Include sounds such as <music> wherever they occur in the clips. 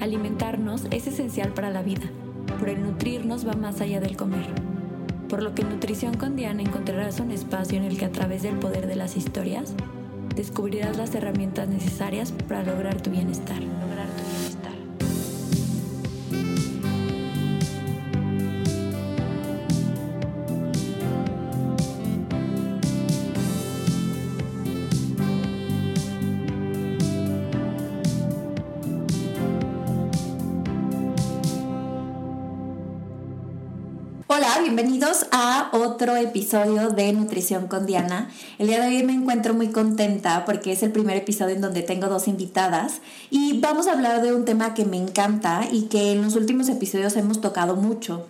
Alimentarnos es esencial para la vida, pero el nutrirnos va más allá del comer. Por lo que en Nutrición con Diana encontrarás un espacio en el que a través del poder de las historias descubrirás las herramientas necesarias para lograr tu bienestar. Bienvenidos a otro episodio de Nutrición con Diana. El día de hoy me encuentro muy contenta porque es el primer episodio en donde tengo dos invitadas y vamos a hablar de un tema que me encanta y que en los últimos episodios hemos tocado mucho.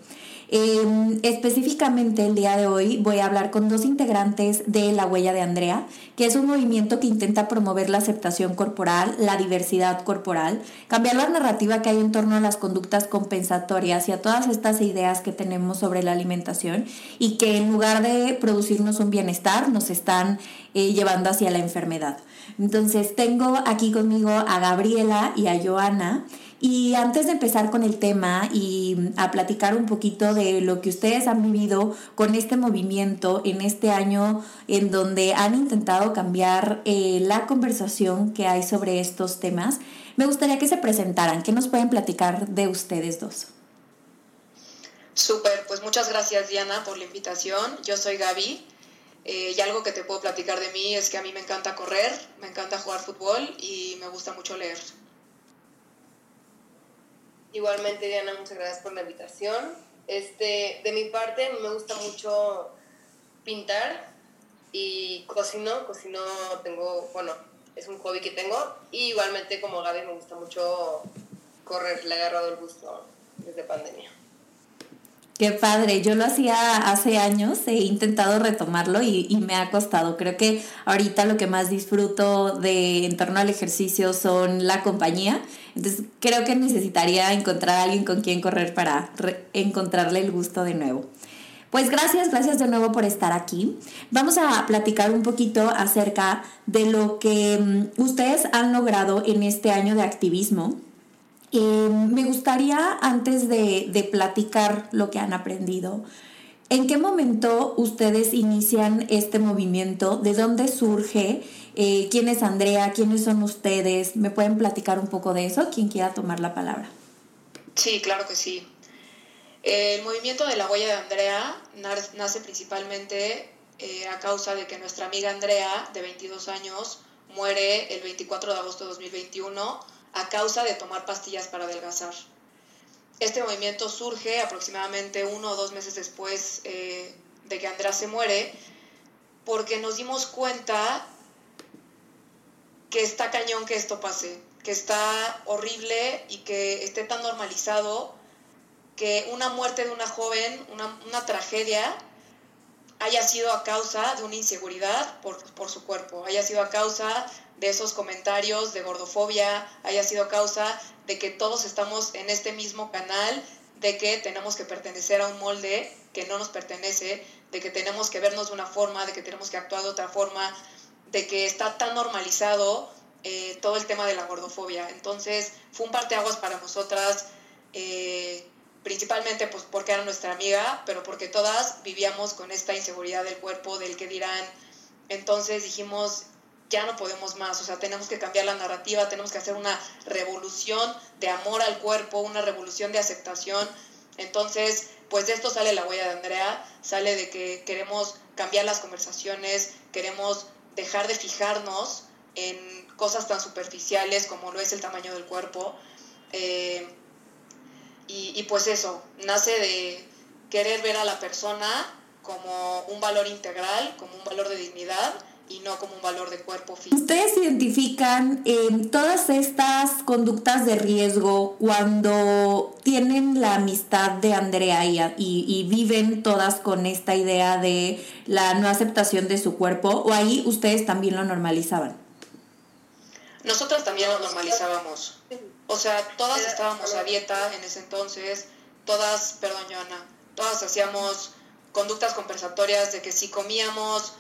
Em, específicamente el día de hoy voy a hablar con dos integrantes de La Huella de Andrea, que es un movimiento que intenta promover la aceptación corporal, la diversidad corporal, cambiar la narrativa que hay en torno a las conductas compensatorias y a todas estas ideas que tenemos sobre la alimentación y que en lugar de producirnos un bienestar nos están eh, llevando hacia la enfermedad. Entonces tengo aquí conmigo a Gabriela y a Joana. Y antes de empezar con el tema y a platicar un poquito de lo que ustedes han vivido con este movimiento en este año en donde han intentado cambiar eh, la conversación que hay sobre estos temas, me gustaría que se presentaran. ¿Qué nos pueden platicar de ustedes dos? Súper, pues muchas gracias Diana por la invitación. Yo soy Gaby. Eh, y algo que te puedo platicar de mí es que a mí me encanta correr, me encanta jugar fútbol y me gusta mucho leer. Igualmente, Diana, muchas gracias por la invitación. Este, de mi parte, me gusta mucho pintar y cocino. Cocino, tengo, bueno, es un hobby que tengo. Y igualmente, como Gaby, me gusta mucho correr. Le he agarrado el gusto desde pandemia. Qué padre, yo lo hacía hace años, he intentado retomarlo y, me ha costado. Creo que ahorita lo que más disfruto de en torno al ejercicio son la compañía. Entonces creo que necesitaría encontrar a alguien con quien correr para encontrarle el gusto de nuevo. Pues gracias, gracias de nuevo por estar aquí. Vamos a platicar un poquito acerca de lo que mm, ustedes han logrado en este año de activismo eh, me gustaría, antes de, platicar lo que han aprendido, ¿en qué momento ustedes inician este movimiento? ¿De dónde surge? Eh, ¿Quién es Andrea? ¿Quiénes son ustedes? ¿Me pueden platicar un poco de eso? ¿Quién quiera tomar la palabra? Sí, claro que sí. El movimiento de la huella de Andrea nace principalmente eh, a causa de que nuestra amiga Andrea, de 22 años, muere el 24 de agosto de 2021 a causa de tomar pastillas para adelgazar. Este movimiento surge aproximadamente uno o dos meses después eh, de que Andrea se muere, porque nos dimos cuenta que está cañón que esto pase, que está horrible y que esté tan normalizado que una muerte de una joven, una, una tragedia, haya sido a causa de una inseguridad por, por, su cuerpo, haya sido a causa de esos comentarios de gordofobia haya sido causa de que todos estamos en este mismo canal, de que tenemos que pertenecer a un molde que no nos pertenece, de que tenemos que vernos de una forma, de que tenemos que actuar de otra forma, de que está tan normalizado eh, todo el tema de la gordofobia. Entonces fue un parteaguas para nosotras, eh, principalmente pues porque era nuestra amiga, pero porque todas vivíamos con esta inseguridad del cuerpo, del que dirán. Entonces dijimos, ya no podemos más, o sea, tenemos que cambiar la narrativa, tenemos que hacer una revolución de amor al cuerpo, una revolución de aceptación. Entonces, pues de esto sale la huella de Andrea, sale de que queremos cambiar las conversaciones, queremos dejar de fijarnos en cosas tan superficiales como lo es el tamaño del cuerpo. Eh, y, y pues eso, nace de querer ver a la persona como un valor integral, como un valor de dignidad y no como un valor de cuerpo físico. ¿Ustedes identifican todas estas conductas de riesgo cuando tienen la amistad de Andrea y, y, viven todas con esta idea de la no aceptación de su cuerpo o ahí ustedes también lo normalizaban? Nosotros también lo normalizábamos. O sea, todas estábamos a dieta en ese entonces, todas, perdón Joana, todas hacíamos conductas compensatorias de que si comíamos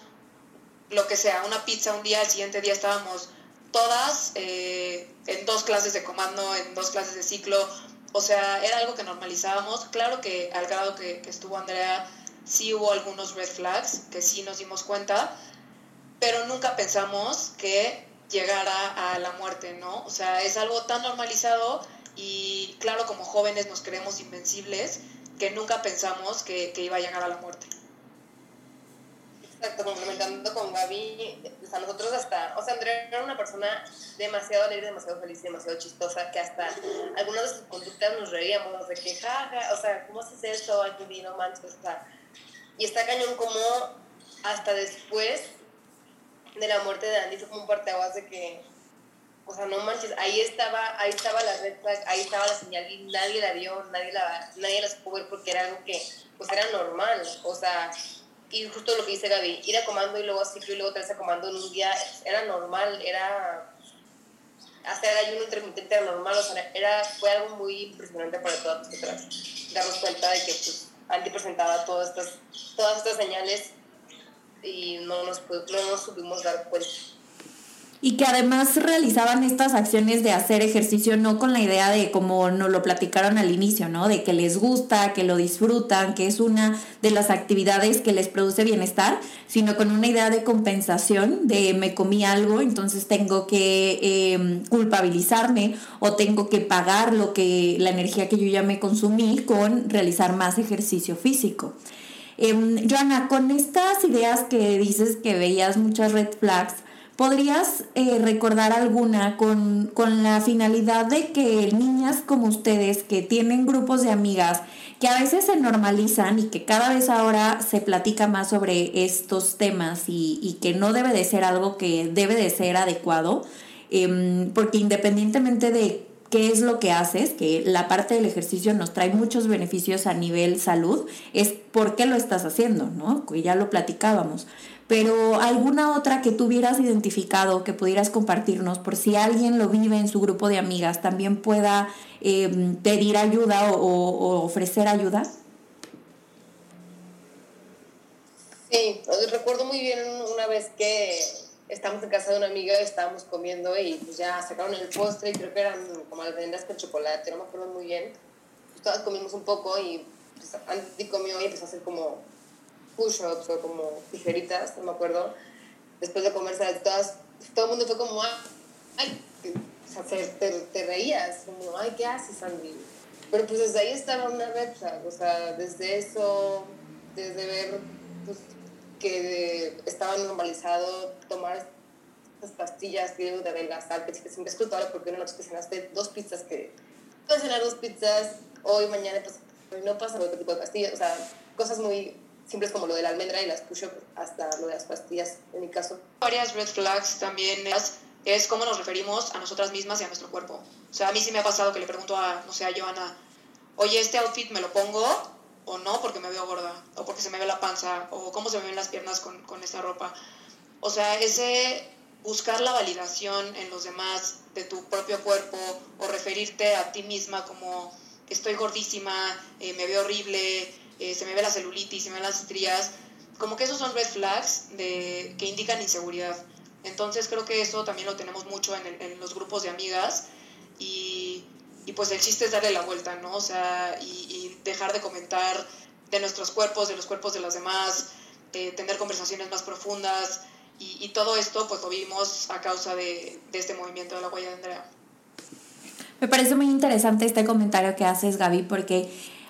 lo que sea, una pizza un día, al siguiente día estábamos todas eh, en dos clases de comando, en dos clases de ciclo, o sea, era algo que normalizábamos. Claro que al grado que, estuvo Andrea, sí hubo algunos red flags que sí nos dimos cuenta, pero nunca pensamos que llegara a la muerte, ¿no? O sea, es algo tan normalizado y claro, como jóvenes nos creemos invencibles que nunca pensamos que iba a llegar a la muerte. Exacto, complementando con Gaby, o sea, nosotros hasta, o sea, Andrea era una persona demasiado alegre, demasiado feliz, demasiado chistosa, que hasta algunas de sus conductas nos reíamos de que, jaja, o sea, ¿cómo haces eso? Ay, no manches, o sea, y está cañón como hasta después de la muerte de Andy fue como un parteaguas de que, o sea, no manches, ahí estaba, ahí estaba la red flag, ahí estaba la señal y nadie la vio, nadie la, nadie la supo ver porque era algo que, pues era normal, o sea, y justo lo que dice Gaby, ir a comando y luego a ciclo y luego traerse a comando en un día era normal, era hacer ayuno intermitente era normal, o sea, era, fue algo muy impresionante para todas nosotras, darnos cuenta de que pues, Andy presentaba todas estas, todas estas señales y no nos, no nos supimos dar cuenta y que además realizaban estas acciones de hacer ejercicio no con la idea de como nos lo platicaron al inicio, ¿no? De que les gusta, que lo disfrutan, que es una de las actividades que les produce bienestar, sino con una idea de compensación, de me comí algo, entonces tengo que em, culpabilizarme o tengo que pagar lo que la energía que yo ya me consumí con realizar más ejercicio físico. Eh, Joana, con estas ideas que dices que veías muchas red flags, ¿Podrías eh, recordar alguna con, la finalidad de que niñas como ustedes que tienen grupos de amigas que a veces se normalizan y que cada vez ahora se platica más sobre estos temas y, que no debe de ser algo que debe de ser adecuado, em, porque independientemente de qué es lo que haces, que la parte del ejercicio nos trae muchos beneficios a nivel salud, es por qué lo estás haciendo, ¿no? Que ya lo platicábamos pero alguna otra que tuvieras identificado que pudieras compartirnos por si alguien lo vive en su grupo de amigas, también pueda em, pedir ayuda o, ofrecer ayuda? Sí, recuerdo muy bien una vez que estábamos en casa de una amiga, estábamos comiendo y pues ya sacaron el postre y creo que eran como almendras con chocolate, no me acuerdo muy bien. Pues todas comimos un poco y pues, comió y empezó a hacer como push-ups o como tijeritas, no me acuerdo, después de comerse todas, todo el mundo fue como, ay, o sea, te, te, reías, como, ay, ¿qué haces, Andy? Pero pues desde ahí estaba una red o sea, desde eso, desde ver pues, que estaba normalizado tomar estas pastillas de adelgazar, que siempre es culpable porque una noche que cenaste dos pizzas que puedes cenar dos pizzas hoy, mañana, pues, no pasa otro tipo de pastillas, o sea, cosas muy es como lo de la almendra y las push-up hasta lo de las pastillas, en mi caso. Varias red flags también es, es cómo nos referimos a nosotras mismas y a nuestro cuerpo. O sea, a mí sí me ha pasado que le pregunto a, no sé, a Joana, oye, ¿este outfit me lo pongo o no porque me veo gorda? O porque se me ve la panza, o cómo se me ven las piernas con, con esta ropa. O sea, ese buscar la validación en los demás de tu propio cuerpo o referirte a ti misma como estoy gordísima, eh, me veo horrible, eh, se me ve la celulitis, se me ven las estrías, como que esos son red flags de, que indican inseguridad. Entonces creo que eso también lo tenemos mucho en, en los grupos de amigas y, y, pues el chiste es darle la vuelta, ¿no? O sea, y, dejar de comentar de nuestros cuerpos, de los cuerpos de las demás, eh, tener conversaciones más profundas y, y, todo esto pues lo vimos a causa de, de este movimiento de la huella de Andrea. Me parece muy interesante este comentario que haces, Gaby, porque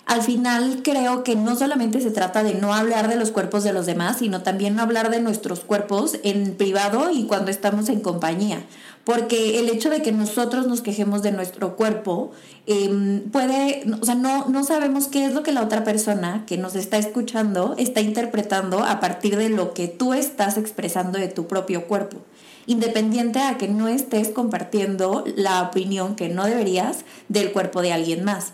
al final creo que no solamente se trata de no hablar de los cuerpos de los demás, sino también no hablar de nuestros cuerpos en privado y cuando estamos en compañía. Porque el hecho de que nosotros nos quejemos de nuestro cuerpo em, puede, o sea, no, no sabemos qué es lo que la otra persona que nos está escuchando está interpretando a partir de lo que tú estás expresando de tu propio cuerpo independiente a que no estés compartiendo la opinión que no deberías del cuerpo de alguien más.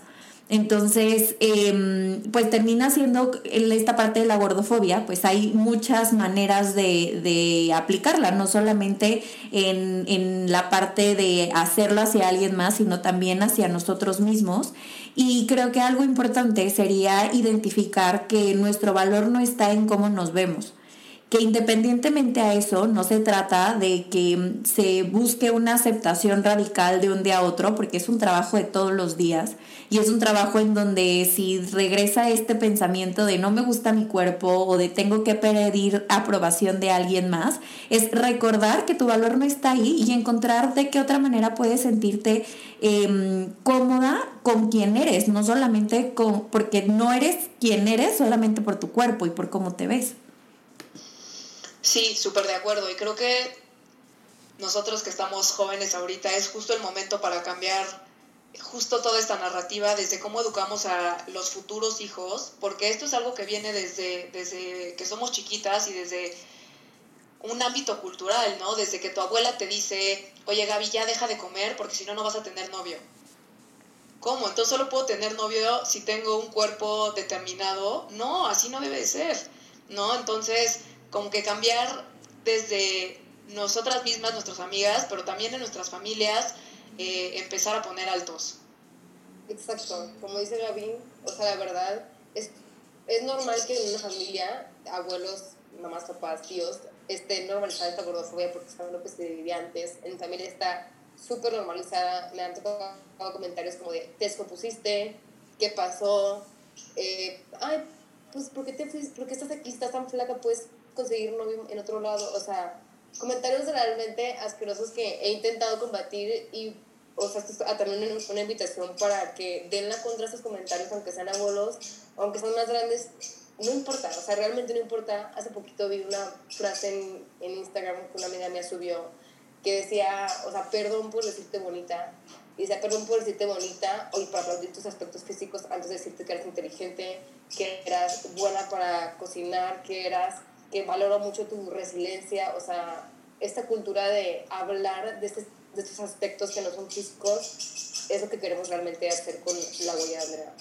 Entonces, em, pues termina siendo esta parte de la gordofobia, pues hay muchas maneras de, aplicarla, no solamente en, en, la parte de hacerlo hacia alguien más, sino también hacia nosotros mismos. Y creo que algo importante sería identificar que nuestro valor no está en cómo nos vemos que independientemente a eso no se trata de que se busque una aceptación radical de un día a otro, porque es un trabajo de todos los días y es un trabajo en donde si regresa este pensamiento de no me gusta mi cuerpo o de tengo que pedir aprobación de alguien más, es recordar que tu valor no está ahí y encontrar de qué otra manera puedes sentirte em, cómoda con quien eres, no solamente con, porque no eres quien eres solamente por tu cuerpo y por cómo te ves. Sí, súper de acuerdo. Y creo que nosotros que estamos jóvenes ahorita es justo el momento para cambiar justo toda esta narrativa desde cómo educamos a los futuros hijos, porque esto es algo que viene desde, desde que somos chiquitas y desde un ámbito cultural, ¿no? Desde que tu abuela te dice, oye Gaby, ya deja de comer porque si no, no vas a tener novio. ¿Cómo? Entonces solo puedo tener novio si tengo un cuerpo determinado. No, así no debe ser, ¿no? Entonces como que cambiar desde nosotras mismas, nuestras amigas, pero también en nuestras familias, eh, empezar a poner altos. Exacto, como dice Gaby, o sea, la verdad, es, es normal que en una familia, abuelos, mamás, papás, tíos, esté normalizada esta gordofobia porque saben lo que se vivía antes. En familia está súper normalizada. Me han tocado comentarios como de, te descompusiste, ¿qué pasó? Eh, ay, pues, ¿por qué, te? ¿por qué estás aquí? ¿Estás tan flaca? Pues conseguir novio en otro lado, o sea, comentarios realmente asquerosos que he intentado combatir y, o sea, también una invitación para que den la contra esos comentarios, aunque sean abuelos, aunque sean más grandes, no importa, o sea, realmente no importa. Hace poquito vi una frase en, en Instagram que una amiga mía subió que decía, o sea, perdón por decirte bonita, y decía, perdón por decirte bonita, o para aplaudir tus aspectos físicos antes de decirte que eres inteligente, que eras buena para cocinar, que eras que valoro mucho tu resiliencia, o sea, esta cultura de hablar de, este, de estos aspectos que no son físicos, es lo que queremos realmente hacer con la huella de Andrea.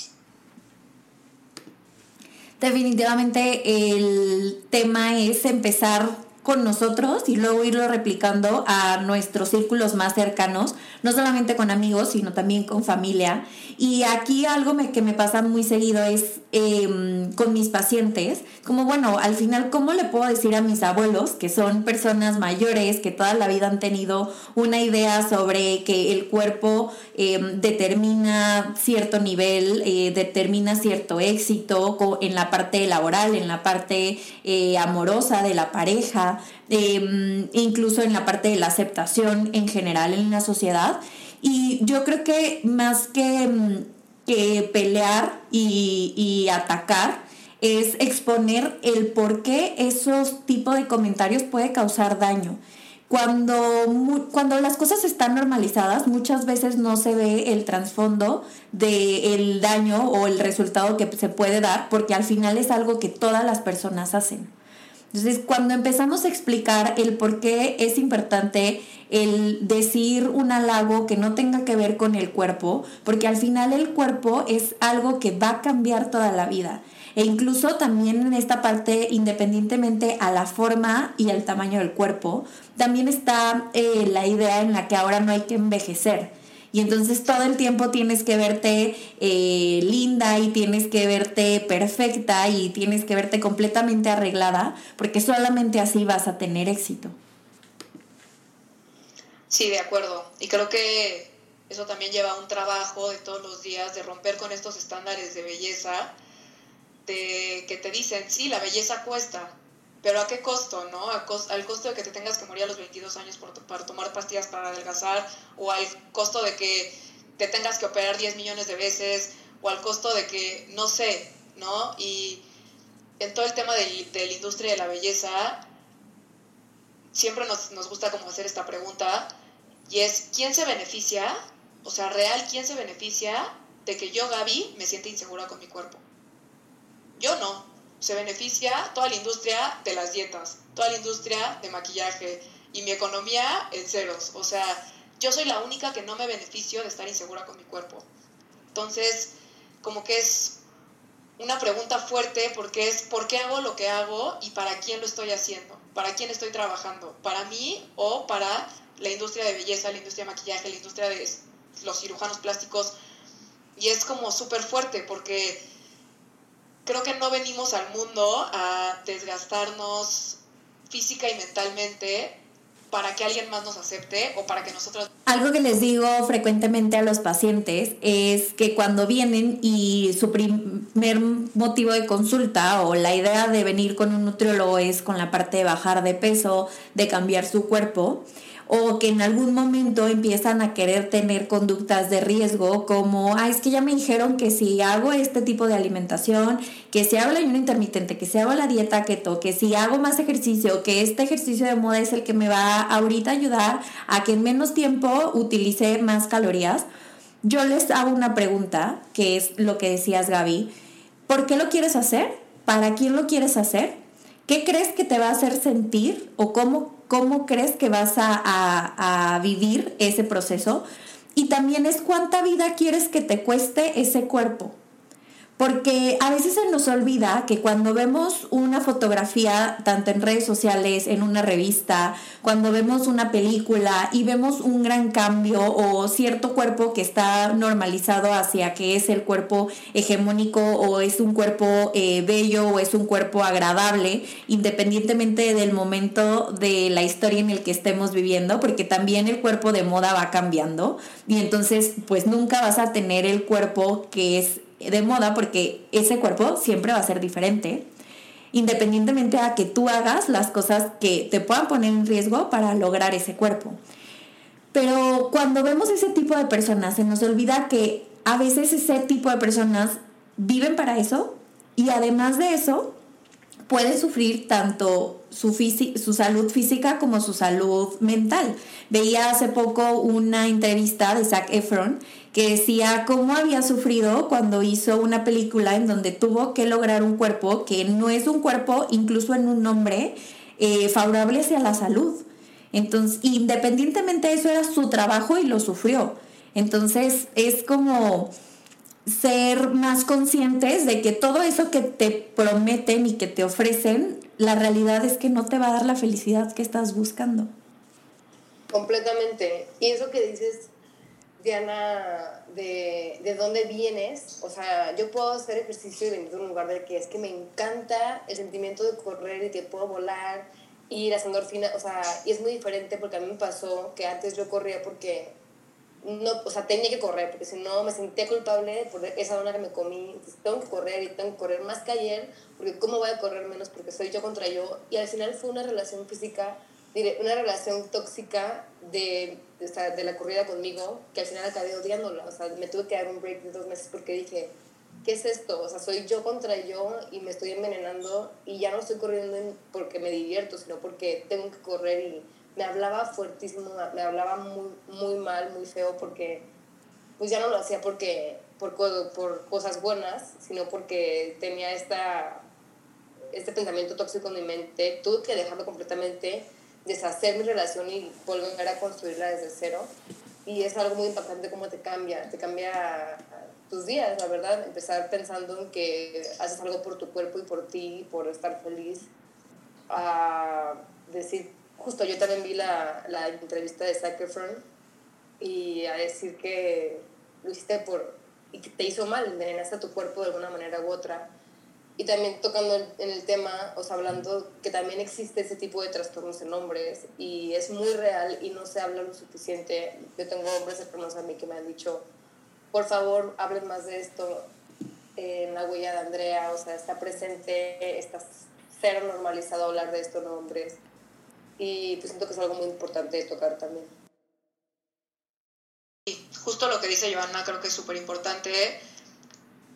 Definitivamente el tema es empezar con nosotros y luego irlo replicando a nuestros círculos más cercanos, no solamente con amigos, sino también con familia. Y aquí algo que me pasa muy seguido es em, con mis pacientes, como bueno, al final, ¿cómo le puedo decir a mis abuelos, que son personas mayores, que toda la vida han tenido una idea sobre que el cuerpo em, determina cierto nivel, eh, determina cierto éxito en la parte laboral, en la parte eh, amorosa de la pareja? Em, incluso en la parte de la aceptación en general en la sociedad. Y yo creo que más que, que pelear y, y atacar, es exponer el por qué esos tipos de comentarios puede causar daño. Cuando, cuando las cosas están normalizadas, muchas veces no se ve el trasfondo del daño o el resultado que se puede dar, porque al final es algo que todas las personas hacen. Entonces, cuando empezamos a explicar el por qué es importante el decir un halago que no tenga que ver con el cuerpo, porque al final el cuerpo es algo que va a cambiar toda la vida. E incluso también en esta parte, independientemente a la forma y al tamaño del cuerpo, también está eh, la idea en la que ahora no hay que envejecer y entonces todo el tiempo tienes que verte eh, linda y tienes que verte perfecta y tienes que verte completamente arreglada, porque solamente así vas a tener éxito. Sí, de acuerdo. Y creo que eso también lleva un trabajo de todos los días de romper con estos estándares de belleza, de que te dicen, sí, la belleza cuesta, pero ¿a qué costo, no? al costo de que te tengas que morir a los 22 años por, para tomar pastillas para adelgazar, o al costo de que te tengas que operar 10 millones de veces, o al costo de que, no sé, ¿no? Y en todo el tema de, de la industria de la belleza, siempre nos, nos gusta como hacer esta pregunta, y es, ¿quién se beneficia? O sea, real, ¿quién se beneficia de que yo, Gaby, me siente insegura con mi cuerpo? Yo no, se beneficia toda la industria de las dietas, toda la industria de maquillaje y mi economía en ceros. O sea, yo soy la única que no me beneficio de estar insegura con mi cuerpo. Entonces, como que es una pregunta fuerte porque es ¿por qué hago lo que hago y para quién lo estoy haciendo? ¿Para quién estoy trabajando? ¿Para mí o para la industria de belleza, la industria de maquillaje, la industria de los cirujanos plásticos? Y es como súper fuerte porque creo que no venimos al mundo a desgastarnos física y mentalmente para que alguien más nos acepte o para que nosotros... Algo que les digo frecuentemente a los pacientes es que cuando vienen y su primer motivo de consulta o la idea de venir con un nutriólogo es con la parte de bajar de peso, de cambiar su cuerpo, o que en algún momento empiezan a querer tener conductas de riesgo como, ah, es que ya me dijeron que si hago este tipo de alimentación, que si hago el ayuno intermitente, que si hago la dieta keto, que si hago más ejercicio, que este ejercicio de moda es el que me va ahorita a ayudar a que en menos tiempo utilice más calorías, yo les hago una pregunta, que es lo que decías Gaby, ¿por qué lo quieres hacer? ¿Para quién lo quieres hacer? ¿Qué crees que te va a hacer sentir o cómo cómo crees que vas a, vivir ese proceso. Y también es cuánta vida quieres que te cueste ese cuerpo. Porque a veces se nos olvida que cuando vemos una fotografía, tanto en redes sociales, en una revista, cuando vemos una película y vemos un gran cambio o cierto cuerpo que está normalizado hacia que es el cuerpo hegemónico o es un cuerpo eh, bello o es un cuerpo agradable, independientemente del momento de la historia en el que estemos viviendo, porque también el cuerpo de moda va cambiando. Y entonces pues nunca vas a tener el cuerpo que es de moda porque ese cuerpo siempre va a ser diferente, independientemente a que tú hagas las cosas que te puedan poner en riesgo para lograr ese cuerpo. Pero cuando vemos ese tipo de personas, se nos olvida que a veces ese tipo de personas viven para eso y además de eso pueden sufrir tanto su, su salud física como su salud mental. Veía hace poco una entrevista de Zac Efron que decía cómo había sufrido cuando hizo una película en donde tuvo que lograr un cuerpo que no es un cuerpo, incluso en un hombre, eh, favorable hacia la salud. Entonces, independientemente de eso, era su trabajo y lo sufrió. Entonces, es como ser más conscientes de que todo eso que te prometen y que te ofrecen, la realidad es que no te va a dar la felicidad que estás buscando. Completamente. Y eso que dices Diana, de, de, dónde vienes. O sea, yo puedo hacer ejercicio y venir de un lugar de que es que me encanta el sentimiento de correr y que puedo volar y las endorfinas, o sea, y es muy diferente porque a mí me pasó que antes yo corría porque no, o sea, tenía que correr, porque si no me sentía culpable por esa dona que me comí, tengo que correr y tengo que correr más que ayer, porque ¿cómo voy a correr menos? Porque soy yo contra yo, y al final fue una relación física una relación tóxica de, de, la corrida conmigo, que al final acabé odiándola. O sea, me tuve que dar un break de dos meses porque dije, ¿qué es esto? O sea, soy yo contra yo y me estoy envenenando y ya no estoy corriendo porque me divierto, sino porque tengo que correr y me hablaba fuertísimo, me hablaba muy, muy mal, muy feo porque pues ya no lo hacía porque por, por cosas buenas, sino porque tenía esta, este pensamiento tóxico en mi mente. Tuve que dejarlo completamente deshacer mi relación y volver a construirla desde cero. Y es algo muy impactante cómo te cambia, te cambia tus días, la verdad. Empezar pensando en que haces algo por tu cuerpo y por ti, por estar feliz. A decir, justo yo también vi la, la entrevista de Zac y a decir que lo hiciste por, y que te hizo mal, envenenaste a tu cuerpo de alguna manera u otra y también tocando en el tema, o sea, hablando que también existe ese tipo de trastornos en hombres y es muy real y no se habla lo suficiente. Yo tengo hombres cercanos a mí que me han dicho, por favor, hablen más de esto en la huella de Andrea, o sea, está presente, está cero normalizado hablar de esto en hombres y pues siento que es algo muy importante de tocar también. Y justo lo que dice Joana creo que es súper importante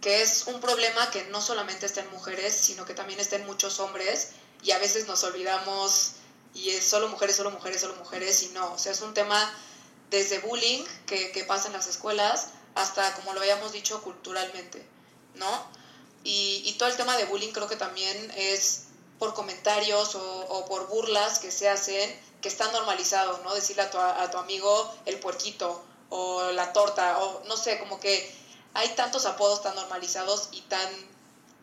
que es un problema que no solamente está en mujeres, sino que también está en muchos hombres y a veces nos olvidamos y es solo mujeres, solo mujeres, solo mujeres y no, o sea, es un tema desde bullying que, que pasa en las escuelas hasta, como lo habíamos dicho, culturalmente, ¿no? Y, y, todo el tema de bullying creo que también es por comentarios o, por burlas que se hacen, que está normalizado, ¿no? Decirle a tu, a tu amigo el puerquito o la torta, o no sé, como que hay tantos apodos tan normalizados y tan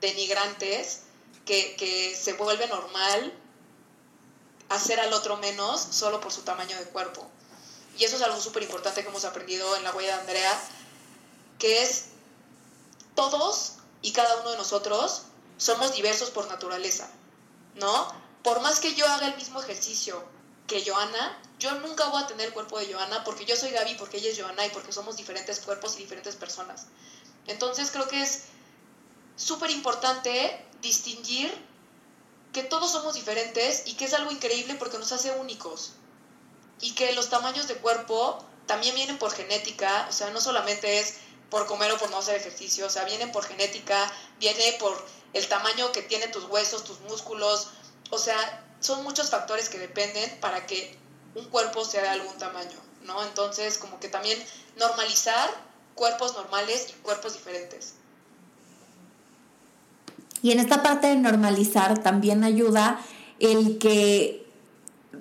denigrantes que, se vuelve normal hacer al otro menos solo por su tamaño de cuerpo. Y eso es algo súper importante que hemos aprendido en la huella de Andrea, que es todos y cada uno de nosotros somos diversos por naturaleza, ¿no? por más que yo haga el mismo ejercicio que Joana, yo nunca voy a tener el cuerpo de Joana porque yo soy Gaby, porque ella es Joana y porque somos diferentes cuerpos y diferentes personas. Entonces creo que es súper importante distinguir que todos somos diferentes y que es algo increíble porque nos hace únicos. Y que los tamaños de cuerpo también vienen por genética, o sea, no solamente es por comer o por no hacer ejercicio, o sea, vienen por genética, viene por el tamaño que tienen tus huesos, tus músculos, o sea, son muchos factores que dependen para que un cuerpo sea de algún tamaño, ¿no? Entonces, como que también normalizar cuerpos normales y cuerpos diferentes. Y en esta parte de normalizar también ayuda el que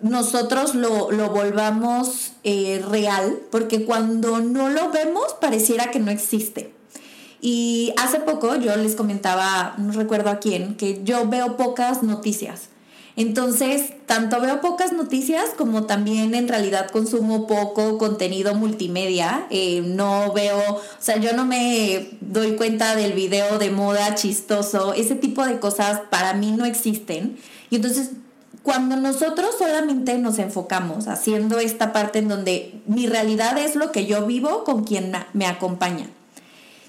nosotros lo, volvamos eh, real, porque cuando no lo vemos pareciera que no existe. Y hace poco yo les comentaba, no recuerdo a quién, que yo veo pocas noticias. Entonces, tanto veo pocas noticias como también en realidad consumo poco contenido multimedia. Eh, no veo, o sea, yo no me doy cuenta del video de moda chistoso. Ese tipo de cosas para mí no existen. Y entonces, cuando nosotros solamente nos enfocamos haciendo esta parte en donde mi realidad es lo que yo vivo con quien me acompaña.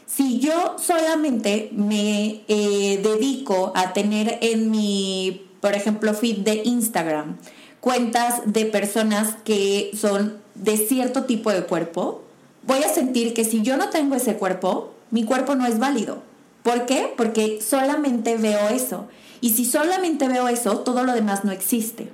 Si yo solamente me eh, dedico a tener en mi por ejemplo, feed de Instagram, cuentas de personas que son de cierto tipo de cuerpo, voy a sentir que si yo no tengo ese cuerpo, mi cuerpo no es válido. ¿Por qué? Porque solamente veo eso. Y si solamente veo eso, todo lo demás no existe.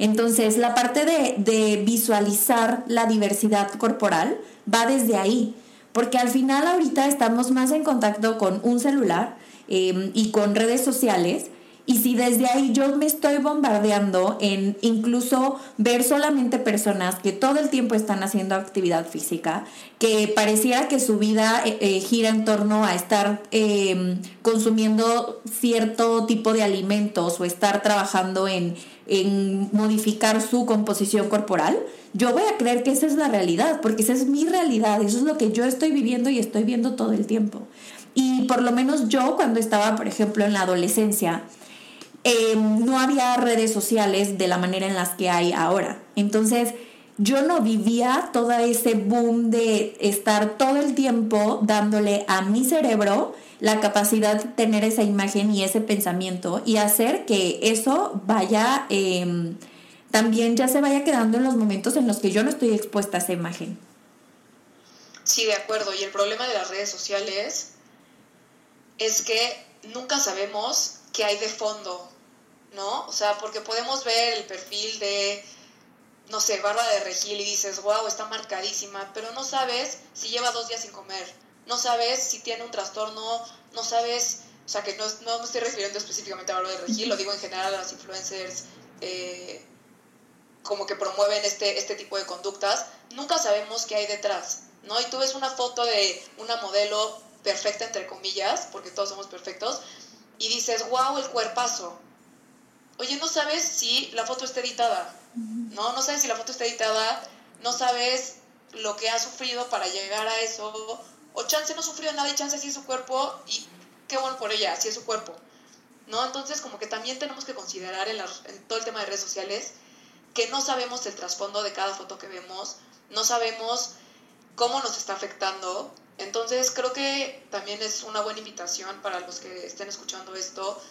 Entonces, la parte de, visualizar la diversidad corporal va desde ahí. Porque al final ahorita estamos más en contacto con un celular eh, y con redes sociales y si desde ahí yo me estoy bombardeando en incluso ver solamente personas que todo el tiempo están haciendo actividad física, que pareciera que su vida eh, eh, gira en torno a estar em, consumiendo cierto tipo de alimentos o estar trabajando en, en modificar su composición corporal, yo voy a creer que esa es la realidad, porque esa es mi realidad, eso es lo que yo estoy viviendo y estoy viendo todo el tiempo. Y por lo menos yo cuando estaba, por ejemplo, en la adolescencia, Em, no había redes sociales de la manera en las que hay ahora. Entonces, yo no vivía todo ese boom de estar todo el tiempo dándole a mi cerebro la capacidad de tener esa imagen y ese pensamiento y hacer que eso vaya, em, también ya se vaya quedando en los momentos en los que yo no estoy expuesta a esa imagen. Sí, de acuerdo. Y el problema de las redes sociales es que nunca sabemos qué hay de fondo, ¿no? O sea, porque podemos ver el perfil de, no sé, Barba de Regil y dices, wow, está marcadísima, pero no sabes si lleva dos días sin comer, no sabes si tiene un trastorno, no sabes, o sea, que no, no me estoy refiriendo específicamente a Barba de Regil, lo digo en general a las influencers eh, como que promueven este, este tipo de conductas, nunca sabemos qué hay detrás, ¿no? Y tú ves una foto de una modelo perfecta, entre comillas, porque todos somos perfectos, y dices, wow, el cuerpazo. Oye, no sabes si la foto está editada, ¿no? No sabes si la foto está editada, no sabes lo que ha sufrido para llegar a eso, o chance no sufrió nada y chance sí es su cuerpo, y qué bueno por ella, sí es su cuerpo, ¿no? Entonces, como que también tenemos que considerar en, en todo el tema de redes sociales que no sabemos el trasfondo de cada foto que vemos, no sabemos cómo nos está afectando, entonces creo que también es una buena invitación para los que estén escuchando esto,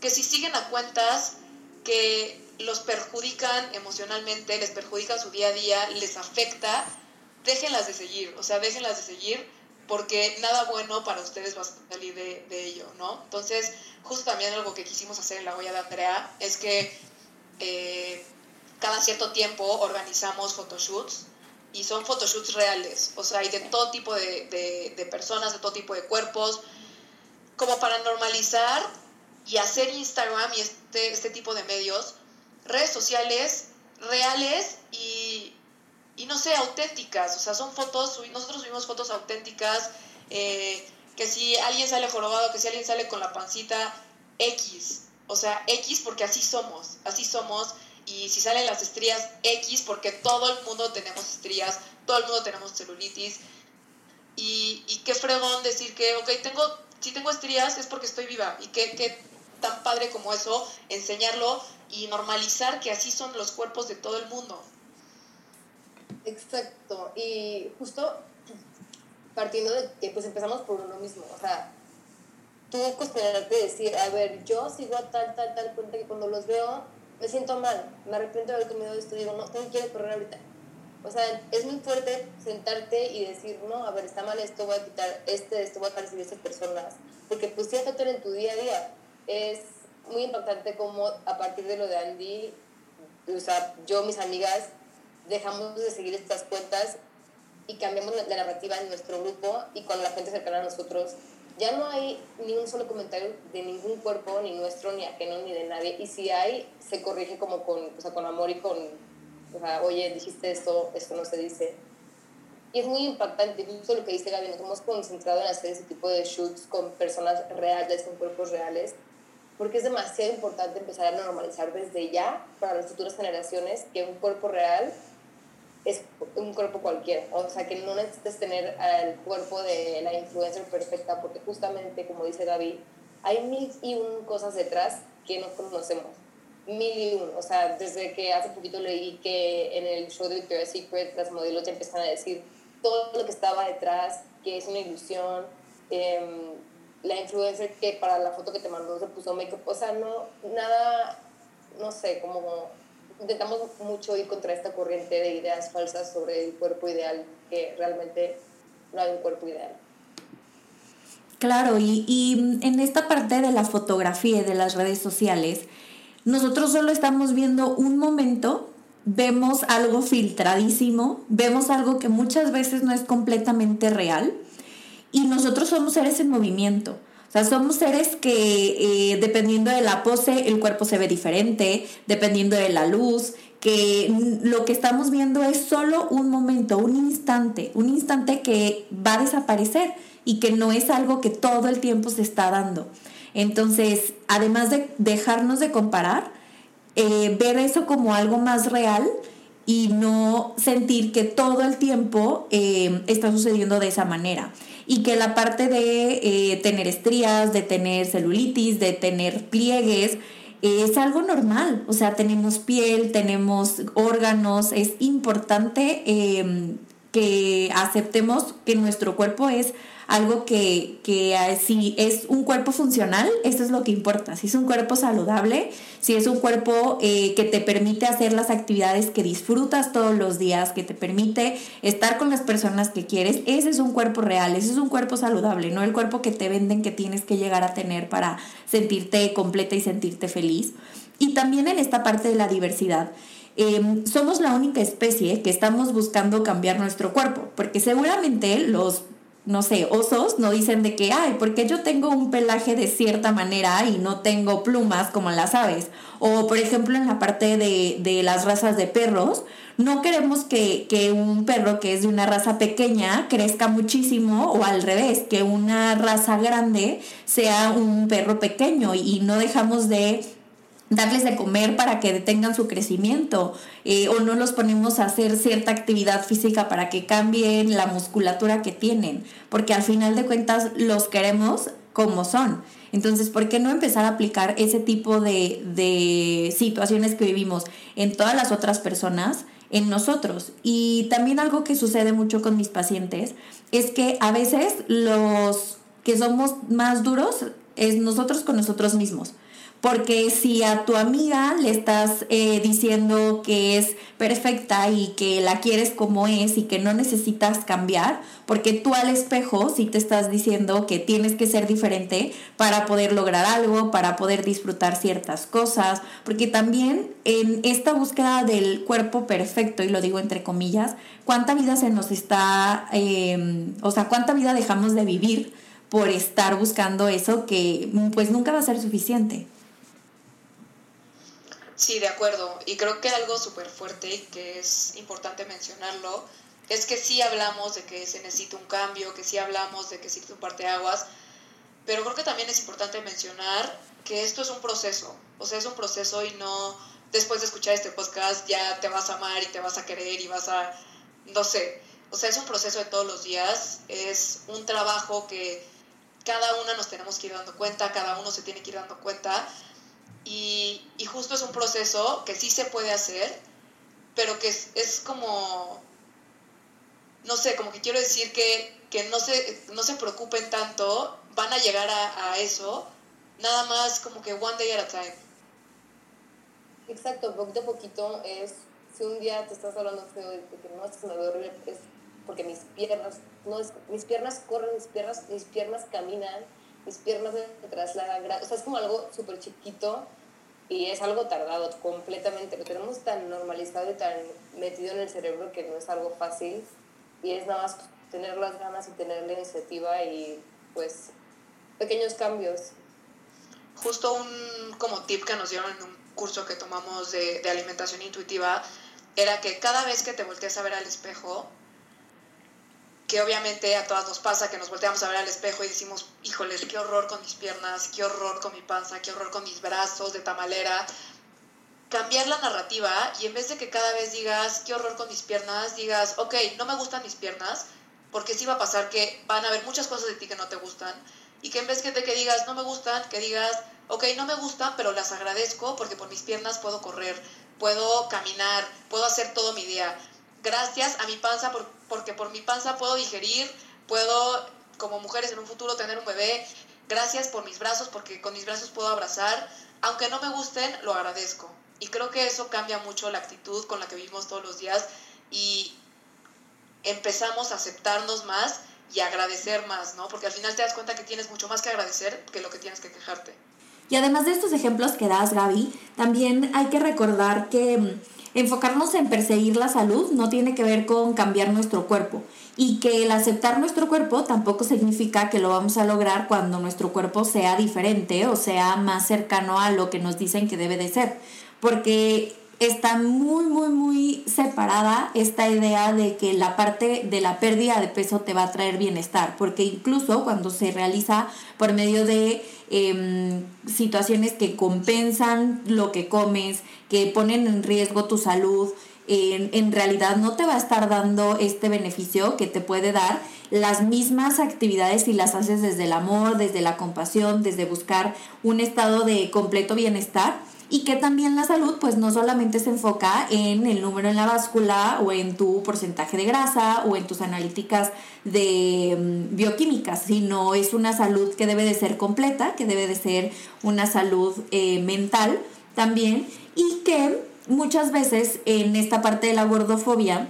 que si siguen a cuentas que los perjudican emocionalmente, les perjudica su día a día, les afecta, déjenlas de seguir, o sea, déjenlas de seguir porque nada bueno para ustedes va a salir de, ello, ¿no? Entonces, justo también algo que quisimos hacer en la huella de Andrea es que eh, cada cierto tiempo organizamos photoshoots y son photoshoots reales, o sea, hay de todo tipo de, personas, de todo tipo de cuerpos, como para normalizar y hacer Instagram y este, este tipo de medios, redes sociales reales y, y no sé, auténticas, o sea, son fotos, nosotros subimos fotos auténticas, eh, que si alguien sale jorobado, que si alguien sale con la pancita, X, o sea, X porque así somos, así somos. Y si salen las estrías X, porque todo el mundo tenemos estrías, todo el mundo tenemos celulitis, y, y qué fregón decir que, ok, tengo, si tengo estrías es porque estoy viva, y qué, qué tan padre como eso, enseñarlo y normalizar que así son los cuerpos de todo el mundo. Exacto, y justo partiendo de que pues empezamos por uno mismo, o sea, tú cuestionarte decir, a ver, yo sigo tal, tal, tal cuenta que cuando los veo me siento mal, me arrepiento de haber comido esto, digo, no, tengo que correr ahorita. O sea, es muy fuerte sentarte y decir, no, a ver, está mal esto, voy a quitar este, esto, voy a dejar de esas personas, porque pues sí afectan en tu día a día. Es muy impactante como a partir de lo de Andy, o sea, yo, mis amigas, dejamos de seguir estas cuentas y cambiamos la narrativa en nuestro grupo y con la gente cercana a nosotros ya no hay ni un solo comentario de ningún cuerpo, ni nuestro, ni ajeno, ni de nadie. Y si hay, se corrige como con, o sea, con amor y con, o sea, oye, dijiste esto, esto no se dice. Y es muy impactante, justo lo que dice Gaby, nos hemos concentrado en hacer ese tipo de shoots con personas reales, con cuerpos reales, porque es demasiado importante empezar a normalizar desde ya para las futuras generaciones que un cuerpo real es un cuerpo cualquiera. O sea, que no necesites tener el cuerpo de la influencer perfecta, porque justamente, como dice Gaby, hay mil y un cosas detrás que no conocemos. Mil y un. O sea, desde que hace poquito leí que en el show de Victoria's Secret las modelos ya empiezan a decir todo lo que estaba detrás, que es una ilusión. Em, la influencer que para la foto que te mandó se puso make-up. O sea, no, nada, no sé, como intentamos mucho ir contra esta corriente de ideas falsas sobre el cuerpo ideal, que realmente no hay un cuerpo ideal. Claro, y, y en esta parte de la fotografía y de las redes sociales, nosotros solo estamos viendo un momento, vemos algo filtradísimo, vemos algo que muchas veces no es completamente real y nosotros somos seres en movimiento. O sea, somos seres que eh, dependiendo de la pose el cuerpo se ve diferente, dependiendo de la luz, que lo que estamos viendo es solo un momento, un instante, un instante que va a desaparecer y que no es algo que todo el tiempo se está dando. Entonces, además de dejarnos de comparar, eh, ver eso como algo más real y no sentir que todo el tiempo eh, está sucediendo de esa manera y que la parte de eh, tener estrías, de tener celulitis, de tener pliegues, es algo normal. O sea, tenemos piel, tenemos órganos, es importante em, que aceptemos que nuestro cuerpo es algo que, que si es un cuerpo funcional, eso es lo que importa. Si es un cuerpo saludable, si es un cuerpo eh, que te permite hacer las actividades que disfrutas todos los días, que te permite estar con las personas que quieres, ese es un cuerpo real, ese es un cuerpo saludable, no el cuerpo que te venden que tienes que llegar a tener para sentirte completa y sentirte feliz. Y también en esta parte de la diversidad. Em, somos la única especie que estamos buscando cambiar nuestro cuerpo, porque seguramente los no sé, osos no dicen de que, ay, porque yo tengo un pelaje de cierta manera y no tengo plumas como las aves. O, por ejemplo, en la parte de, de las razas de perros, no queremos que, que, un perro que es de una raza pequeña crezca muchísimo o al revés, que una raza grande sea un perro pequeño y no dejamos de darles de comer para que detengan su crecimiento eh, o no los ponemos a hacer cierta actividad física para que cambien la musculatura que tienen, porque al final de cuentas los queremos como son. Entonces, ¿por qué no empezar a aplicar ese tipo de, de situaciones que vivimos en todas las otras personas? en nosotros. Y también algo que sucede mucho con mis pacientes es que a veces los que somos más duros es nosotros con nosotros mismos. Porque si a tu amiga le estás eh, diciendo que es perfecta y que la quieres como es y que no necesitas cambiar, porque tú al espejo sí te estás diciendo que tienes que ser diferente para poder lograr algo, para poder disfrutar ciertas cosas, porque también en esta búsqueda del cuerpo perfecto, y lo digo entre comillas, ¿cuánta vida se nos está, em, o sea, cuánta vida dejamos de vivir por estar buscando eso que pues nunca va a ser suficiente? Sí, de acuerdo. Y creo que algo súper fuerte y que es importante mencionarlo es que sí hablamos de que se necesita un cambio, que sí hablamos de que existe un parteaguas, pero creo que también es importante mencionar que esto es un proceso. O sea, es un proceso y no después de escuchar este podcast ya te vas a amar y te vas a querer y vas a, no sé. O sea, es un proceso de todos los días, es un trabajo que cada una nos tenemos que ir dando cuenta, cada uno se tiene que ir dando cuenta Y, y, justo es un proceso que sí se puede hacer, pero que es, es como, no sé, como que quiero decir que, que no, se, no se preocupen tanto, van a llegar a, a eso, nada más como que one day at a time. Exacto, poquito a poquito es, si un día te estás hablando feo de que no, estás me horrible, es porque mis piernas, no es, mis piernas corren, mis piernas, mis piernas caminan, mis piernas trasladan, o sea, es como algo súper chiquito y es algo tardado completamente, lo tenemos tan normalizado y tan metido en el cerebro que no es algo fácil y es nada más tener las ganas y tener la iniciativa y pues pequeños cambios. Justo un como tip que nos dieron en un curso que tomamos de, de alimentación intuitiva era que cada vez que te volteas a ver al espejo, que obviamente a todas nos pasa, que nos volteamos a ver al espejo y decimos, híjole, qué horror con mis piernas, qué horror con mi panza, qué horror con mis brazos de tamalera. Cambiar la narrativa y en vez de que cada vez digas, qué horror con mis piernas, digas, ok, no me gustan mis piernas, porque sí va a pasar que van a haber muchas cosas de ti que no te gustan, y que en vez de que digas, no me gustan, que digas, ok, no me gustan, pero las agradezco porque por mis piernas puedo correr, puedo caminar, puedo hacer todo mi día gracias a mi panza, porque por mi panza puedo digerir, puedo, como mujeres en un futuro, tener un bebé. Gracias por mis brazos, porque con mis brazos puedo abrazar. Aunque no me gusten, lo agradezco. Y creo que eso cambia mucho la actitud con la que vivimos todos los días y empezamos a aceptarnos más y agradecer más, ¿no? Porque al final te das cuenta que tienes mucho más que agradecer que lo que tienes que quejarte. Y además de estos ejemplos que das, Gaby, también hay que recordar que mm, enfocarnos en perseguir la salud no tiene que ver con cambiar nuestro cuerpo. Y que el aceptar nuestro cuerpo tampoco significa que lo vamos a lograr cuando nuestro cuerpo sea diferente o sea más cercano a lo que nos dicen que debe de ser, porque está muy, muy, muy separada esta idea de que la parte de la pérdida de peso te va a traer bienestar, porque incluso cuando se realiza por medio de em, situaciones que compensan lo que comes, que ponen en riesgo tu salud, en, en, realidad no te va a estar dando este beneficio que te puede dar las mismas actividades si las haces desde el amor, desde la compasión, desde buscar un estado de completo bienestar y que también la salud pues no solamente se enfoca en el número en la báscula o en tu porcentaje de grasa o en tus analíticas de mm, bioquímicas, sino es una salud que debe de ser completa, que debe de ser una salud eh, mental también y que muchas veces en esta parte de la gordofobia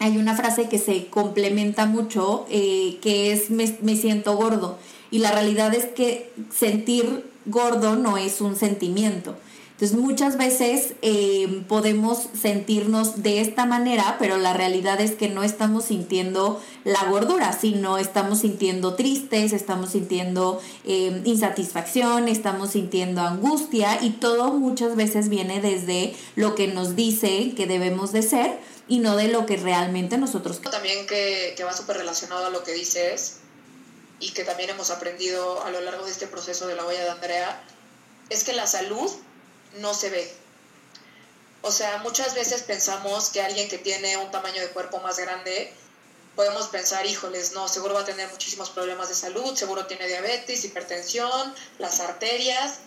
hay una frase que se complementa mucho eh, que es me, me siento gordo y la realidad es que sentir gordo no es un sentimiento entonces muchas veces eh, podemos sentirnos de esta manera, pero la realidad es que no estamos sintiendo la gordura, sino estamos sintiendo tristes, estamos sintiendo eh, insatisfacción, estamos sintiendo angustia y todo muchas veces viene desde lo que nos dice que debemos de ser y no de lo que realmente nosotros También que, que va súper relacionado a lo que dices y que también hemos aprendido a lo largo de este proceso de la huella de Andrea, es que la salud no se ve. O sea, muchas veces pensamos que alguien que tiene un tamaño de cuerpo más grande, podemos pensar, híjoles, no, seguro va a tener muchísimos problemas de salud, seguro tiene diabetes, hipertensión, las arterias,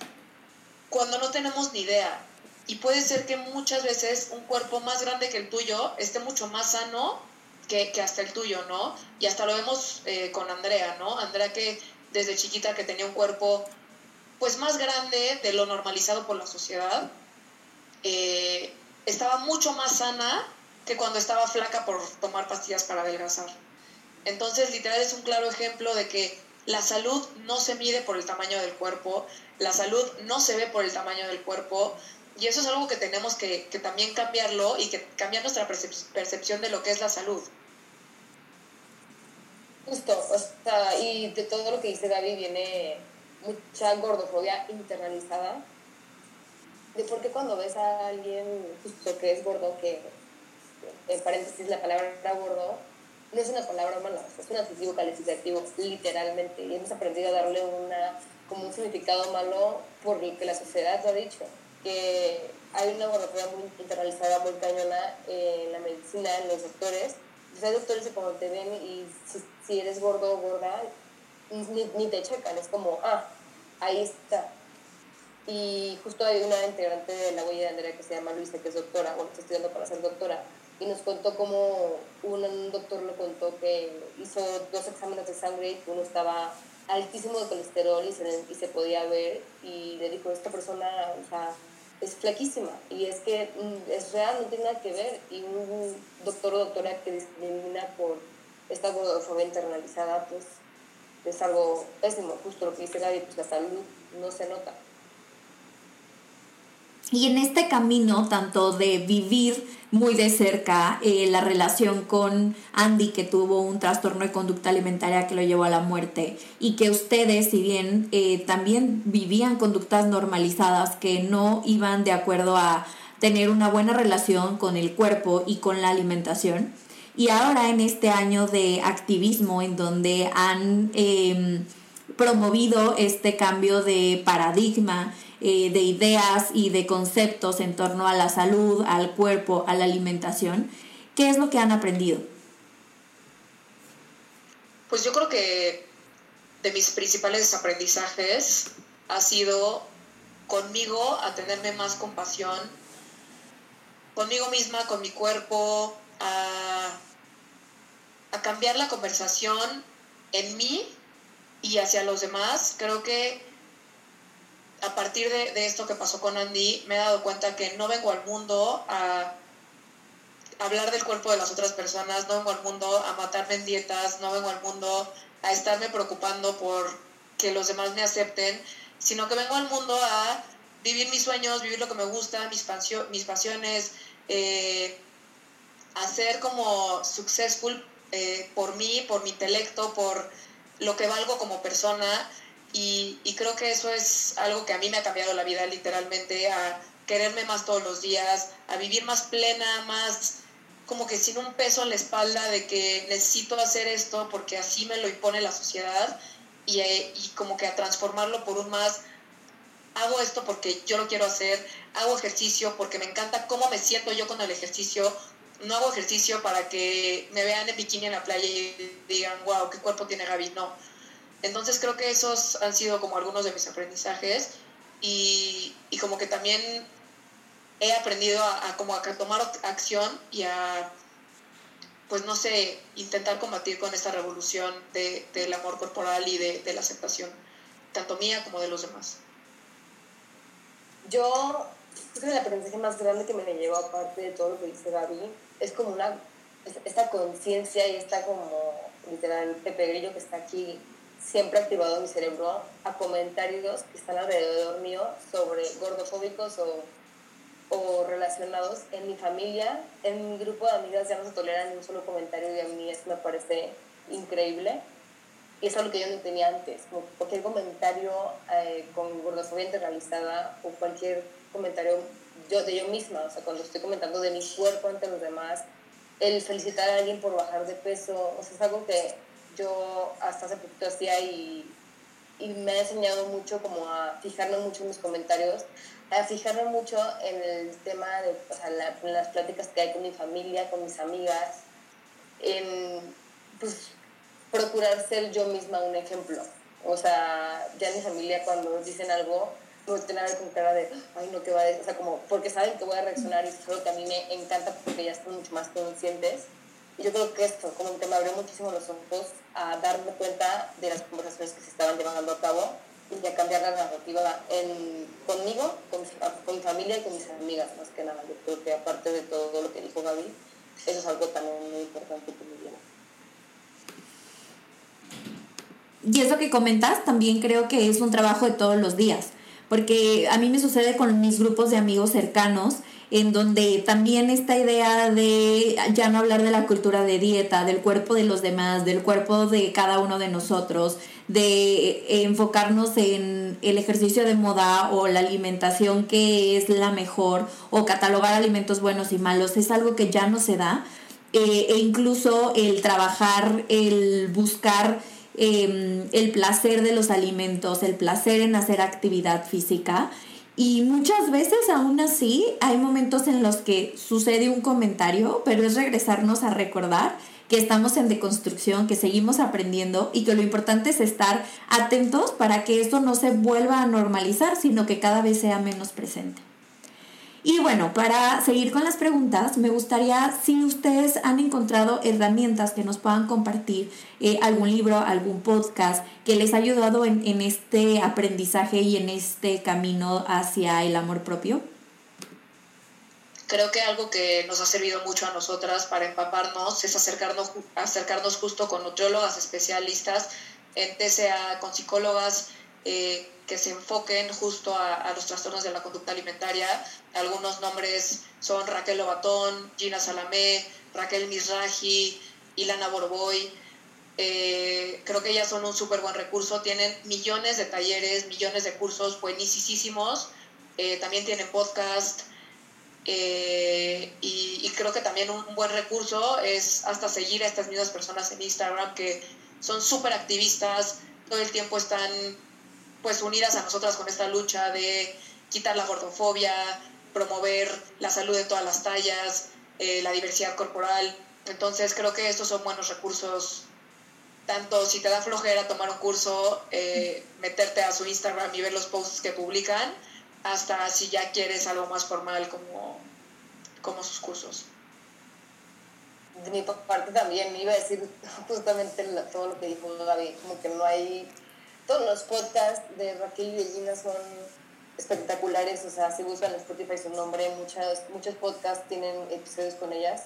cuando no tenemos ni idea. Y puede ser que muchas veces un cuerpo más grande que el tuyo esté mucho más sano que, hasta el tuyo, ¿no? Y hasta lo vemos eh, con Andrea, ¿no? Andrea que desde chiquita que tenía un cuerpo pues más grande de lo normalizado por la sociedad. Eh, estaba mucho más sana que cuando estaba flaca por tomar pastillas para adelgazar. Entonces, literal es un claro ejemplo de que la salud no se mide por el tamaño del cuerpo, la salud no se ve por el tamaño del cuerpo, y eso es algo que tenemos que, que también cambiarlo y que cambiar nuestra percepción de lo que es la salud. Justo, o sea, y de todo lo que dice Gaby viene mucha gordofobia internalizada de por qué cuando ves a alguien justo que es gordo, que en paréntesis la palabra gordo, no es una palabra mala, es un adjetivo calificativo, literalmente, y hemos aprendido a darle una, como un significado malo por el que la sociedad ha dicho, que hay una gordofobia muy internalizada, muy cañona en la medicina, en los doctores, hay doctores que cuando te ven y si, si eres gordo o gorda, ni, ni, te checan, es como, ah, ahí está. y justo hay una integrante de la huella de Andrea que se llama Luisa, que es doctora, bueno, está estudiando para ser doctora, y nos contó cómo un, doctor le contó que hizo dos exámenes de sangre y uno estaba altísimo de colesterol y se, y se podía ver y le dijo, esta persona o sea, es flaquísima y es que mm, es real, no tiene nada que ver y un doctor o doctora que discrimina por esta gordofobia internalizada pues es algo pésimo, justo lo que dice Gaby, pues la salud no se nota. Y en este camino, tanto de vivir muy de cerca eh, la relación con Andy, que tuvo un trastorno de conducta alimentaria que lo llevó a la muerte, y que ustedes, si bien eh, también vivían conductas normalizadas que no iban de acuerdo a tener una buena relación con el cuerpo y con la alimentación, y ahora en este año de activismo en donde han em, promovido este cambio de paradigma, eh, de ideas y de conceptos en torno a la salud, al cuerpo, a la alimentación, ¿qué es lo que han aprendido? Pues yo creo que de mis principales aprendizajes ha sido conmigo a tenerme más compasión, conmigo misma, con mi cuerpo, a, cambiar la conversación en mí y hacia los demás. Creo que a partir de, esto que pasó con Andy, me he dado cuenta que no vengo al mundo a hablar del cuerpo de las otras personas, no vengo al mundo a matarme en dietas, no vengo al mundo a estarme preocupando por que los demás me acepten, sino que vengo al mundo a vivir mis sueños, vivir lo que me gusta, mis, mis pasiones, eh, hacer como successful eh, por mí, por mi intelecto, por lo que valgo como persona. Y, y, creo que eso es algo que a mí me ha cambiado la vida literalmente, a quererme más todos los días, a vivir más plena, más como que sin un peso en la espalda de que necesito hacer esto porque así me lo impone la sociedad y, eh, y como que a transformarlo por un más hago esto porque yo lo quiero hacer, hago ejercicio porque me encanta cómo me siento yo con el ejercicio, no hago ejercicio para que me vean en bikini en la playa y digan, wow, qué cuerpo tiene Gaby, no. Entonces creo que esos han sido como algunos de mis aprendizajes y, y como que también he aprendido a, como a tomar acción y a, pues no sé, intentar combatir con esta revolución de, del amor corporal y de, de la aceptación, tanto mía como de los demás. Yo creo que el aprendizaje más grande que me llevó, aparte de todo lo que dice Gaby, es como una, esta conciencia y esta como, literal, Pepe Grillo que está aquí siempre activado en mi cerebro a comentarios que están alrededor mío sobre gordofóbicos o, o relacionados en mi familia, en mi grupo de amigas ya no se toleran ni un solo comentario y a mí eso me parece increíble. Y es algo que yo no tenía antes, cualquier comentario eh, con gordofobia internalizada o cualquier comentario yo, de yo misma, o sea, cuando estoy comentando de mi cuerpo ante los demás, el felicitar a alguien por bajar de peso, o sea, es algo que yo hasta hace poquito hacía y, y me ha enseñado mucho como a fijarme mucho en mis comentarios, a fijarme mucho en el tema de o sea, en las pláticas que hay con mi familia, con mis amigas, en pues, procurar ser yo misma un ejemplo. O sea, ya en mi familia cuando dicen algo, tienen a ver con cara de, ay, no, ¿qué va a? O sea, como, porque saben que voy a reaccionar y es algo que a mí me encanta porque ya están mucho más conscientes. Y yo creo que esto, como que me abrió muchísimo los ojos a darme cuenta de las conversaciones que se estaban llevando a cabo y a cambiar la narrativa en, conmigo, con, con mi familia y con mis amigas, más que nada. Yo creo que aparte de todo lo que dijo Gaby, eso es algo también muy importante que me lleva. Y eso que comentas también creo que es un trabajo de todos los días, porque a mí me sucede con mis grupos de amigos cercanos, en donde también esta idea de ya no hablar de la cultura de dieta, del cuerpo de los demás, del cuerpo de cada uno de nosotros, de enfocarnos en el ejercicio de moda o la alimentación que es la mejor, o catalogar alimentos buenos y malos, es algo que ya no se da. Eh, e incluso el trabajar, el buscar Em, el placer de los alimentos, el placer en hacer actividad física. Y muchas veces aún así hay momentos en los que sucede un comentario, pero es regresarnos a recordar que estamos en deconstrucción, que seguimos aprendiendo y que lo importante es estar atentos para que esto no se vuelva a normalizar, sino que cada vez sea menos presente. Y bueno, para seguir con las preguntas, me gustaría si ustedes han encontrado herramientas que nos puedan compartir, eh, algún libro, algún podcast que les ha ayudado en, en este aprendizaje y en este camino hacia el amor propio. Creo que algo que nos ha servido mucho a nosotras para empaparnos es acercarnos, acercarnos justo con nutriólogas especialistas, en TCA, con psicólogas eh, que se enfoquen justo a, los trastornos de la conducta alimentaria. Algunos nombres son Raquel Lobatón, Gina Salamé, Raquel Misraji, Ilana Borboy. Eh, creo que ellas son un súper buen recurso. Tienen millones de talleres, millones de cursos buenísimos. Eh, también tienen podcast. Eh, y, creo que también un, buen recurso es hasta seguir a estas mismas personas en Instagram que son súper activistas, todo el tiempo están pues unidas a nosotras con esta lucha de quitar la gordofobia, promover la salud de todas las tallas, eh, la diversidad corporal. Entonces creo que estos son buenos recursos, tanto si te da flojera tomar un curso, eh, meterte a su Instagram y ver los posts que publican, hasta si ya quieres algo más formal como, como sus cursos. De mi parte también iba a decir justamente todo lo que dijo Gaby, como que no hay, todos los podcasts de Raquel y de Gina son espectaculares, o sea, si buscan en Spotify su nombre, muchas, muchos podcasts tienen episodios con ellas.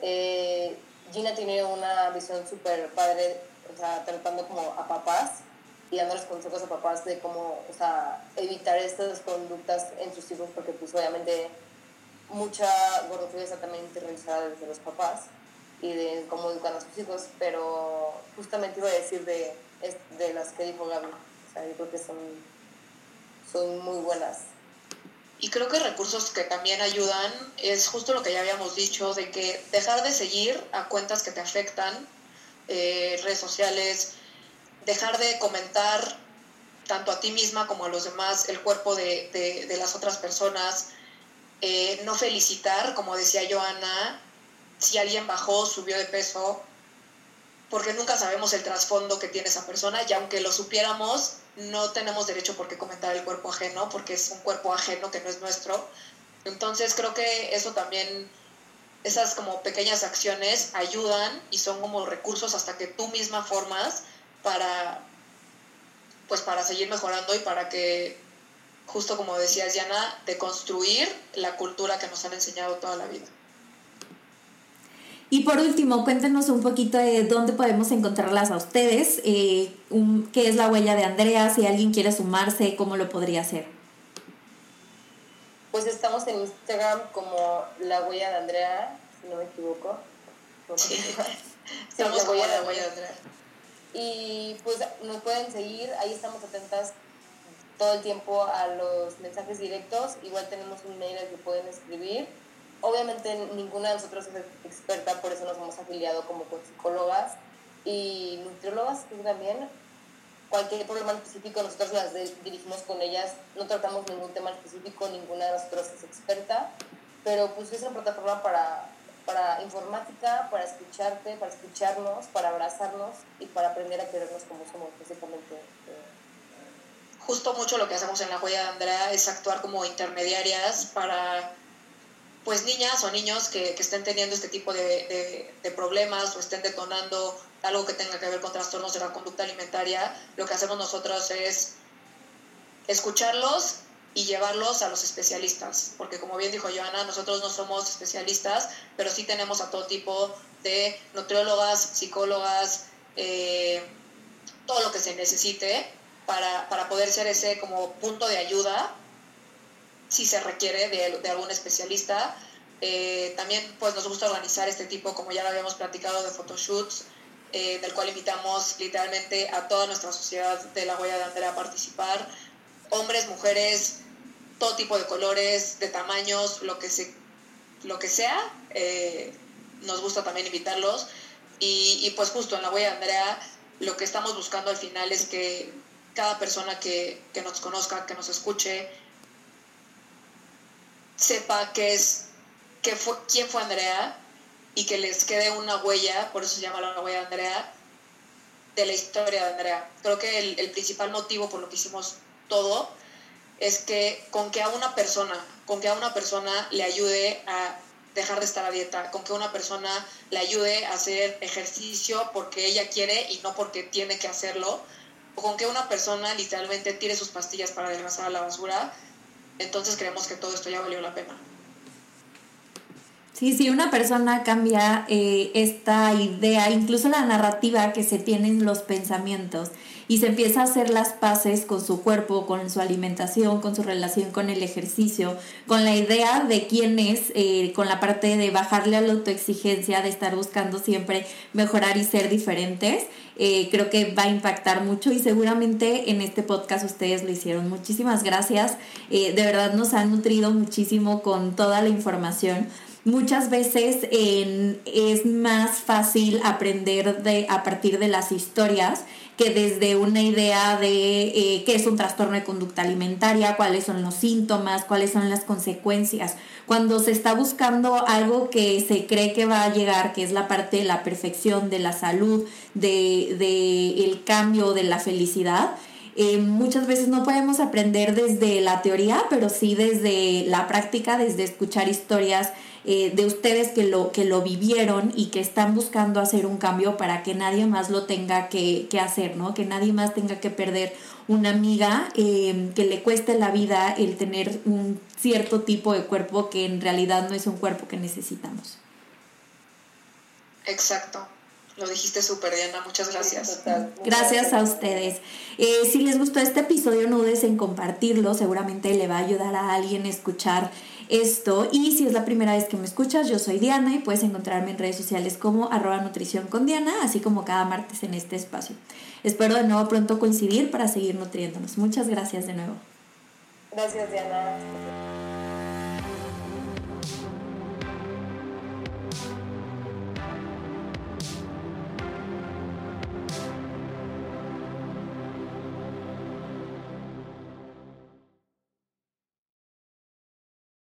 Eh, Gina tiene una visión súper padre, o sea, tratando como a papás y dándoles consejos a papás de cómo o sea, evitar estas conductas en sus hijos, porque pues obviamente mucha gordofobia está también interiorizada desde los papás y de cómo educan a sus hijos, pero justamente iba a decir de, de las que dijo Gaby, o sea, yo creo que son, son muy buenas. Y creo que recursos que también ayudan es justo lo que ya habíamos dicho, de que dejar de seguir a cuentas que te afectan, eh, redes sociales, dejar de comentar tanto a ti misma como a los demás el cuerpo de, las otras personas, eh, no felicitar, como decía Joana, si alguien bajó, subió de peso, porque nunca sabemos el trasfondo que tiene esa persona y aunque lo supiéramos, no tenemos derecho por qué comentar el cuerpo ajeno, porque es un cuerpo ajeno que no es nuestro. Entonces creo que eso también, esas como pequeñas acciones ayudan y son como recursos hasta que tú misma formas para, pues para seguir mejorando y para que, justo como decías Diana, de construir la cultura que nos han enseñado toda la vida. Y por último, cuéntenos un poquito de dónde podemos encontrarlas a ustedes, eh, qué es la huella de Andrea, si alguien quiere sumarse, cómo lo podría hacer. Pues estamos en Instagram como la huella de Andrea, si no me equivoco. Sí. <laughs> Estamos como la huella de Andrea. Y pues nos pueden seguir, ahí estamos atentas todo el tiempo a los mensajes directos. Igual tenemos un mail al que pueden escribir. Obviamente ninguna de nosotros es experta, por eso nos hemos afiliado como con psicólogas y nutriólogas también. Cualquier problema específico nosotros las dirigimos con ellas. No tratamos ningún tema específico, ninguna de nosotros es experta, pero pues es una plataforma para para informática, para escucharte, para escucharnos, para abrazarnos y para aprender a querernos como somos, básicamente. Justo mucho lo que hacemos en la huella de Andrea es actuar como intermediarias para pues niñas o niños que, estén teniendo este tipo de, problemas o estén detonando algo que tenga que ver con trastornos de la conducta alimentaria, lo que hacemos nosotros es escucharlos y llevarlos a los especialistas, porque como bien dijo Joana, nosotros no somos especialistas, pero sí tenemos a todo tipo de nutriólogas, psicólogas, eh, todo lo que se necesite para, para, poder ser ese como punto de ayuda, si se requiere de, de algún especialista. Eh, también pues nos gusta organizar este tipo, como ya lo habíamos platicado, de photoshoots, eh, del cual invitamos literalmente a toda nuestra sociedad de la huella de Andrea a participar, hombres, mujeres, todo tipo de colores, de tamaños, lo que, se, lo que sea. Eh, nos gusta también invitarlos. Y, y, pues justo en la huella de Andrea, lo que estamos buscando al final es que cada persona que, que nos conozca, que nos escuche, sepa qué es, qué fue, quién fue Andrea y que les quede una huella, por eso se llama la huella de Andrea, de la historia de Andrea. Creo que el, el principal motivo por lo que hicimos todo es que con que a una persona, con que a una persona le ayude a dejar de estar a dieta, con que una persona le ayude a hacer ejercicio porque ella quiere y no porque tiene que hacerlo, o con que una persona literalmente tire sus pastillas para adelgazar a la basura, entonces creemos que todo esto ya valió la pena. Sí, sí, una persona cambia eh, esta idea, incluso la narrativa que se tienen los pensamientos y se empieza a hacer las paces con su cuerpo, con su alimentación, con su relación con el ejercicio, con la idea de quién es, eh, con la parte de bajarle a la autoexigencia, de estar buscando siempre mejorar y ser diferentes, eh, creo que va a impactar mucho y seguramente en este podcast ustedes lo hicieron. Muchísimas gracias, de verdad nos han nutrido muchísimo con toda la información muchas veces es más fácil aprender de, a partir de las historias que desde una idea de eh, qué es un trastorno de conducta alimentaria, cuáles son los síntomas, cuáles son las consecuencias. Cuando se está buscando algo que se cree que va a llegar, que es la parte de la perfección, de la salud, de, de el cambio, de la felicidad, eh, muchas veces no podemos aprender desde la teoría, pero sí desde la práctica, desde escuchar historias eh, de ustedes que lo, que lo vivieron y que están buscando hacer un cambio para que nadie más lo tenga que, hacer, ¿no? Que nadie más tenga que perder una amiga, eh, que le cueste la vida el tener un cierto tipo de cuerpo que en realidad no es un cuerpo que necesitamos. Exacto. Lo dijiste súper, Diana. Muchas gracias. Gracias a ustedes. Eh, si les gustó este episodio, no dudes en compartirlo. Seguramente le va a ayudar a alguien a escuchar esto. Y si es la primera vez que me escuchas, yo soy Diana y puedes encontrarme en redes sociales como arroba nutrición con Diana, así como cada martes en este espacio. Espero de nuevo pronto coincidir para seguir nutriéndonos. Muchas gracias de nuevo. Gracias, Diana.